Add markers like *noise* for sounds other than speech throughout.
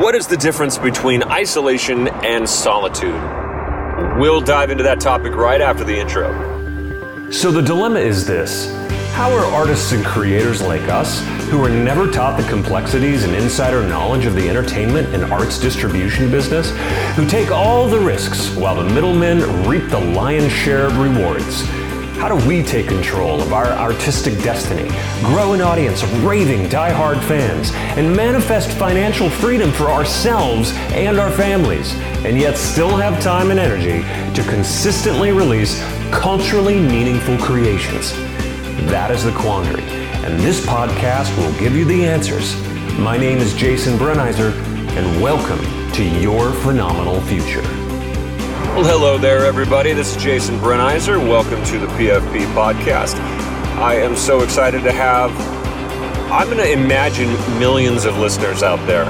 What is the difference between isolation and solitude? We'll dive into that topic right after the intro. So, the dilemma is this How are artists and creators like us, who were never taught the complexities and insider knowledge of the entertainment and arts distribution business, who take all the risks while the middlemen reap the lion's share of rewards? How do we take control of our artistic destiny, grow an audience of raving, die-hard fans, and manifest financial freedom for ourselves and our families, and yet still have time and energy to consistently release culturally meaningful creations? That is the quandary, and this podcast will give you the answers. My name is Jason Brenizer, and welcome to your phenomenal future. Well, hello there, everybody. This is Jason Brenizer. Welcome to the PFP podcast. I am so excited to have, I'm going to imagine millions of listeners out there.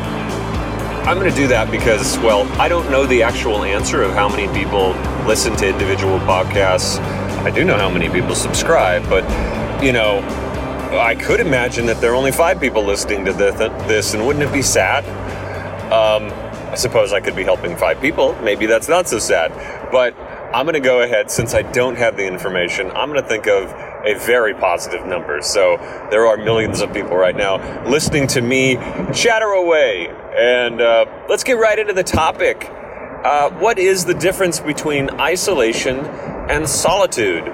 I'm going to do that because, well, I don't know the actual answer of how many people listen to individual podcasts. I do know how many people subscribe, but, you know, I could imagine that there are only five people listening to this, and wouldn't it be sad? Um, I suppose I could be helping five people. Maybe that's not so sad. But I'm going to go ahead, since I don't have the information, I'm going to think of a very positive number. So there are millions of people right now listening to me chatter away. And uh, let's get right into the topic. Uh, what is the difference between isolation and solitude?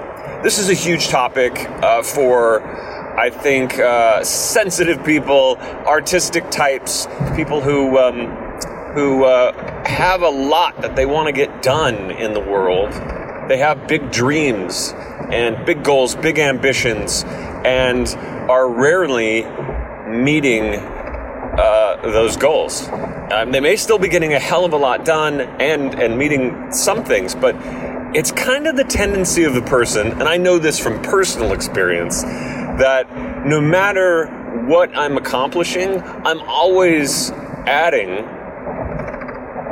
This is a huge topic uh, for, I think, uh, sensitive people, artistic types, people who. Um, who uh, have a lot that they want to get done in the world. They have big dreams and big goals, big ambitions, and are rarely meeting uh, those goals. Um, they may still be getting a hell of a lot done and, and meeting some things, but it's kind of the tendency of the person, and I know this from personal experience, that no matter what I'm accomplishing, I'm always adding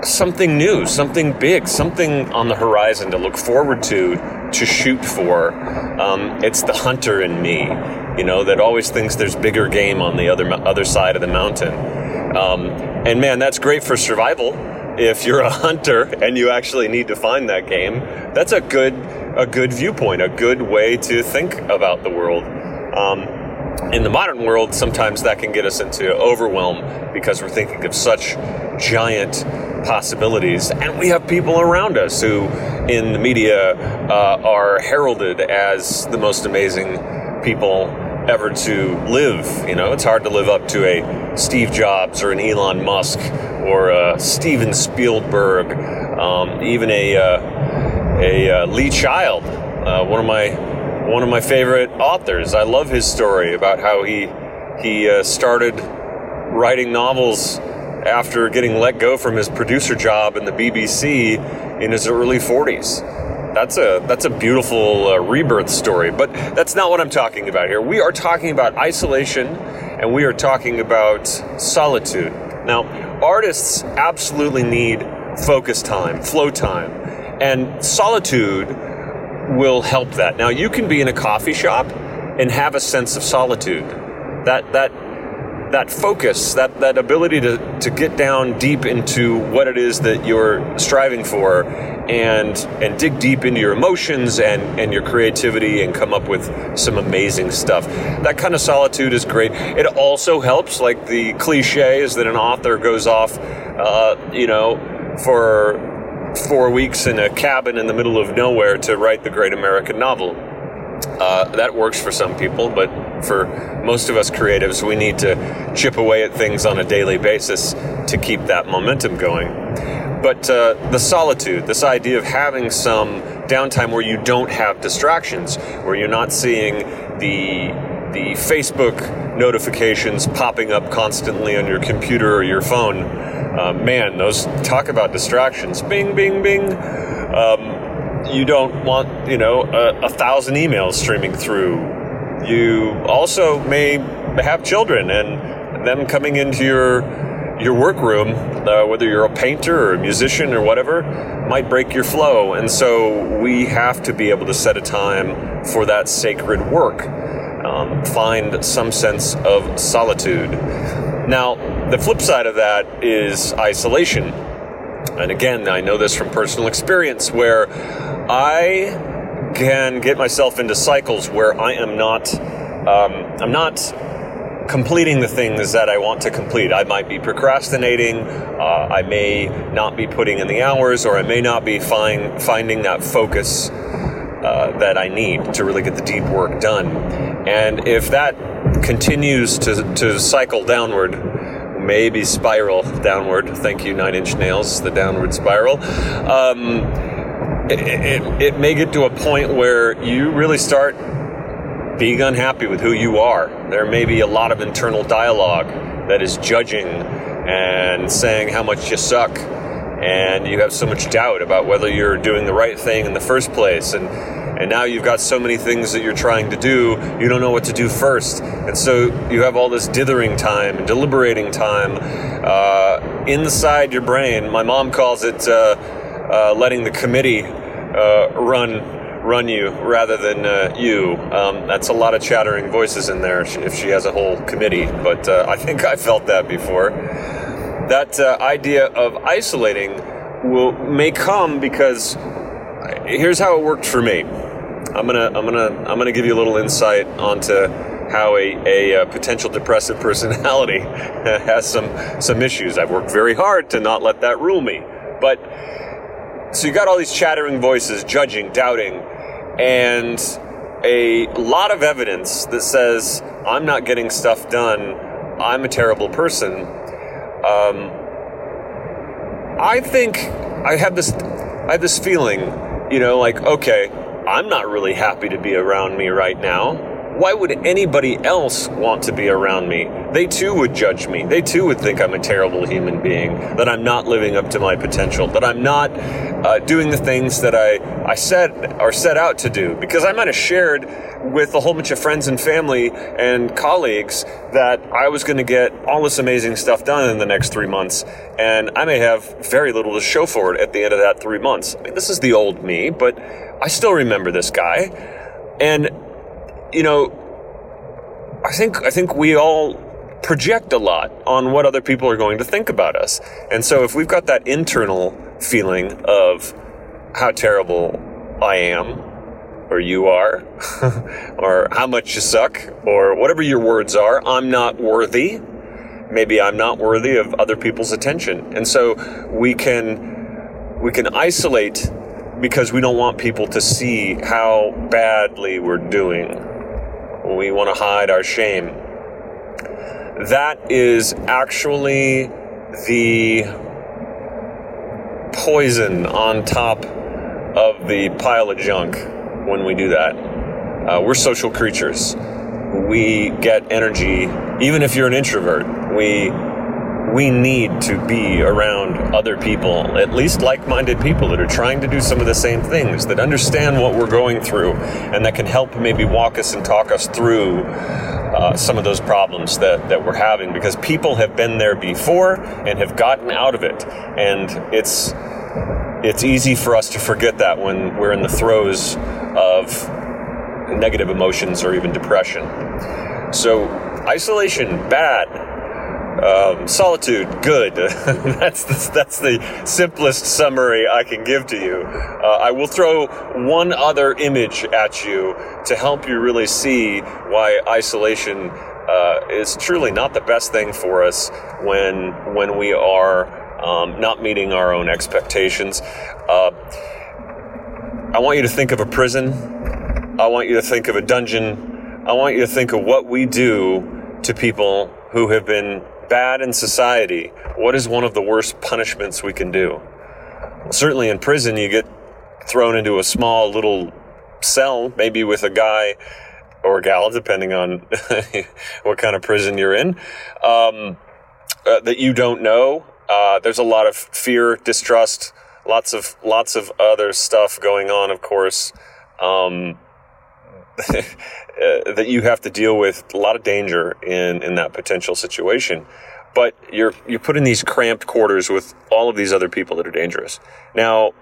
something new, something big, something on the horizon to look forward to, to shoot for. Um, it's the hunter in me, you know, that always thinks there's bigger game on the other other side of the mountain. Um, and man, that's great for survival. If you're a hunter and you actually need to find that game, that's a good a good viewpoint, a good way to think about the world. Um, in the modern world, sometimes that can get us into overwhelm because we're thinking of such giant possibilities. And we have people around us who, in the media, uh, are heralded as the most amazing people ever to live. You know, it's hard to live up to a Steve Jobs or an Elon Musk or a Steven Spielberg, um, even a, uh, a uh, Lee Child, uh, one of my one of my favorite authors. I love his story about how he he uh, started writing novels after getting let go from his producer job in the BBC in his early 40s. That's a that's a beautiful uh, rebirth story, but that's not what I'm talking about here. We are talking about isolation and we are talking about solitude. Now, artists absolutely need focus time, flow time, and solitude will help that. Now, you can be in a coffee shop and have a sense of solitude. That that that focus, that that ability to to get down deep into what it is that you're striving for, and and dig deep into your emotions and and your creativity, and come up with some amazing stuff. That kind of solitude is great. It also helps, like the cliche is that an author goes off, uh, you know, for four weeks in a cabin in the middle of nowhere to write the great American novel. Uh, that works for some people, but for most of us creatives, we need to chip away at things on a daily basis to keep that momentum going. But uh, the solitude, this idea of having some downtime where you don't have distractions, where you're not seeing the the Facebook notifications popping up constantly on your computer or your phone. Uh, man, those talk about distractions. Bing, bing, bing. Um, you don't want, you know, a, a thousand emails streaming through. You also may have children and them coming into your your workroom, uh, whether you're a painter or a musician or whatever, might break your flow. And so we have to be able to set a time for that sacred work um, find some sense of solitude. Now, the flip side of that is isolation. And again, I know this from personal experience where I can get myself into cycles where I am not, um, I'm not completing the things that I want to complete. I might be procrastinating, uh, I may not be putting in the hours, or I may not be find, finding that focus uh, that I need to really get the deep work done. And if that continues to, to cycle downward, maybe spiral downward, thank you, Nine Inch Nails, the downward spiral. Um, it, it, it may get to a point where you really start being unhappy with who you are. There may be a lot of internal dialogue that is judging and saying how much you suck. And you have so much doubt about whether you're doing the right thing in the first place. And, and now you've got so many things that you're trying to do, you don't know what to do first. And so you have all this dithering time and deliberating time uh, inside your brain. My mom calls it uh, uh, letting the committee uh, run run you rather than uh, you. Um, that's a lot of chattering voices in there if she has a whole committee, but uh, I think *laughs* I felt that before. That uh, idea of isolating will may come because here's how it worked for me. I'm gonna I'm gonna I'm gonna give you a little insight onto how a, a, a, potential depressive *laughs* personality *laughs* has some some issues. I've worked very hard to not let that rule me, but so you got all these chattering voices, judging, doubting, and a lot of evidence that says I'm not getting stuff done, I'm a terrible person. Um, I think I have this, I have this feeling, you know, like okay, I'm not really happy to be around me right now why would anybody else want to be around me? They too would judge me. They too would think I'm a terrible human being, that I'm not living up to my potential, that I'm not uh, doing the things that I, I said or set out to do. Because I might have shared with a whole bunch of friends and family and colleagues that I was going to get all this amazing stuff done in the next three months, and I may have very little to show for it at the end of that three months. I mean, this is the old me, but I still remember this guy. And you know, I think I think we all project a lot on what other people are going to think about us. And so if we've got that internal feeling of how terrible I am or you are *laughs* or how much you suck or whatever your words are, I'm not worthy. Maybe I'm not worthy of other people's attention. And so we can we can isolate because we don't want people to see how badly we're doing we want to hide our shame. That is actually the poison on top of the pile of junk when we do that. Uh, we're social creatures. We get energy, even if you're an introvert. We we need to be around other people, at least like minded people that are trying to do some of the same things, that understand what we're going through, and that can help maybe walk us and talk us through uh, some of those problems that, that we're having because people have been there before and have gotten out of it. And it's, it's easy for us to forget that when we're in the throes of negative emotions or even depression. So, isolation, bad um, solitude, good. *laughs* that's the, that's the simplest summary I can give to you. Uh, I will throw one other image at you to help you really see why isolation uh, is truly not the best thing for us when when we are um, not meeting our own expectations. Uh, I want you to think of a prison. I want you to think of a dungeon. I want you to think of what we do to people who have been bad in society, what is one of the worst punishments we can do? Certainly in prison, you get thrown into a small little cell, maybe with a guy or gal, depending on *laughs* what kind of prison you're in, um, uh, that you don't know. Uh, there's a lot of fear, distrust, lots of lots of other stuff going on, of course. Um, *laughs* that you have to deal with a lot of danger in, in that potential situation. But you're, you're put in these cramped quarters with all of these other people that are dangerous. Now,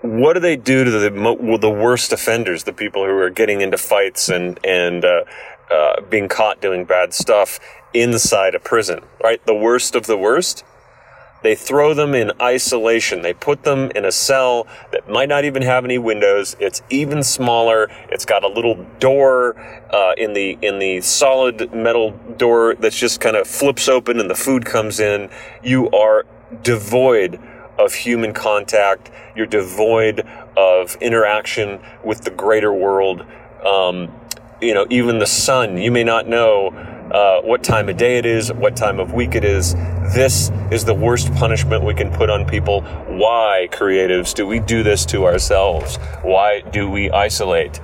what do they do to the, the worst offenders, the people who are getting into fights and, and, uh, uh, being caught doing bad stuff? inside a prison, right? The worst of the worst. They throw them in isolation. They put them in a cell that might not even have any windows. It's even smaller. It's got a little door uh, in the in the solid metal door that's just kind of flips open and the food comes in. You are devoid of human contact. You're devoid of interaction with the greater world. Um, you know, even the sun. You may not know uh, what time of day it is, what time of week it is. This is the worst punishment we can put on people. Why, creatives, do we do this to ourselves? Why do we isolate?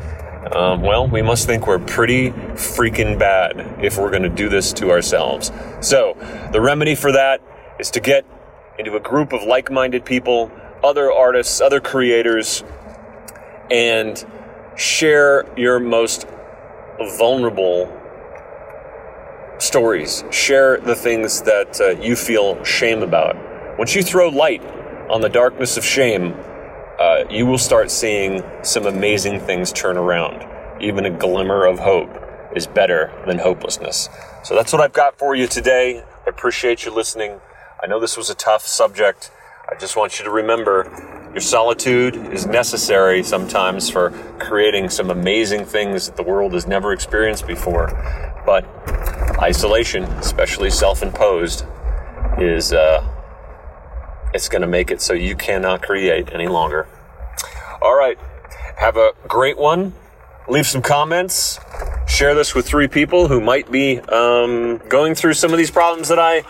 Um, well, we must think we're pretty freaking bad if we're going to do this to ourselves. So, the remedy for that is to get into a group of like minded people, other artists, other creators, and share your most vulnerable stories. Share the things that uh, you feel shame about. Once you throw light on the darkness of shame, uh, you will start seeing some amazing things turn around. Even a glimmer of hope is better than hopelessness. So that's what I've got for you today. I appreciate you listening. I know this was a tough subject. I just want you to remember your solitude is necessary sometimes for creating some amazing things that the world has never experienced before. But isolation, especially self-imposed, is uh, it's going to make it so you cannot create any longer. All right, have a great one. Leave some comments. Share this with three people who might be um, going through some of these problems that I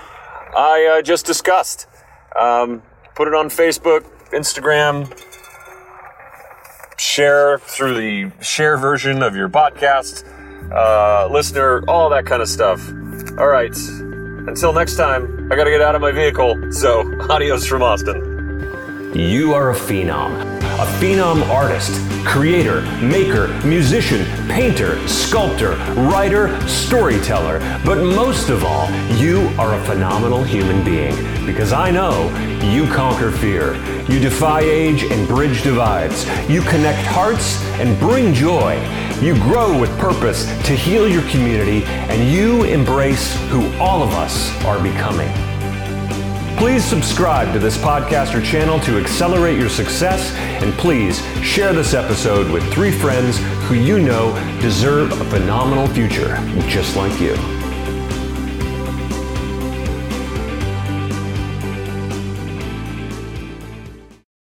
I uh, just discussed. Um, put it on Facebook, Instagram. Share through the share version of your podcast uh, listener, all that kind of stuff. All right. Until next time, I gotta get out of my vehicle. So, *laughs* adios from Austin. You are a phenom. A phenom artist, creator, maker, musician, painter, sculptor, writer, storyteller. But most of all, you are a phenomenal human being because I know you conquer fear. You defy age and bridge divides. You connect hearts and bring joy. You grow with purpose to heal your community and you embrace who all of us are becoming. Please subscribe to this podcast or channel to accelerate your success, and please share this episode with three friends who you know deserve a phenomenal future just like you.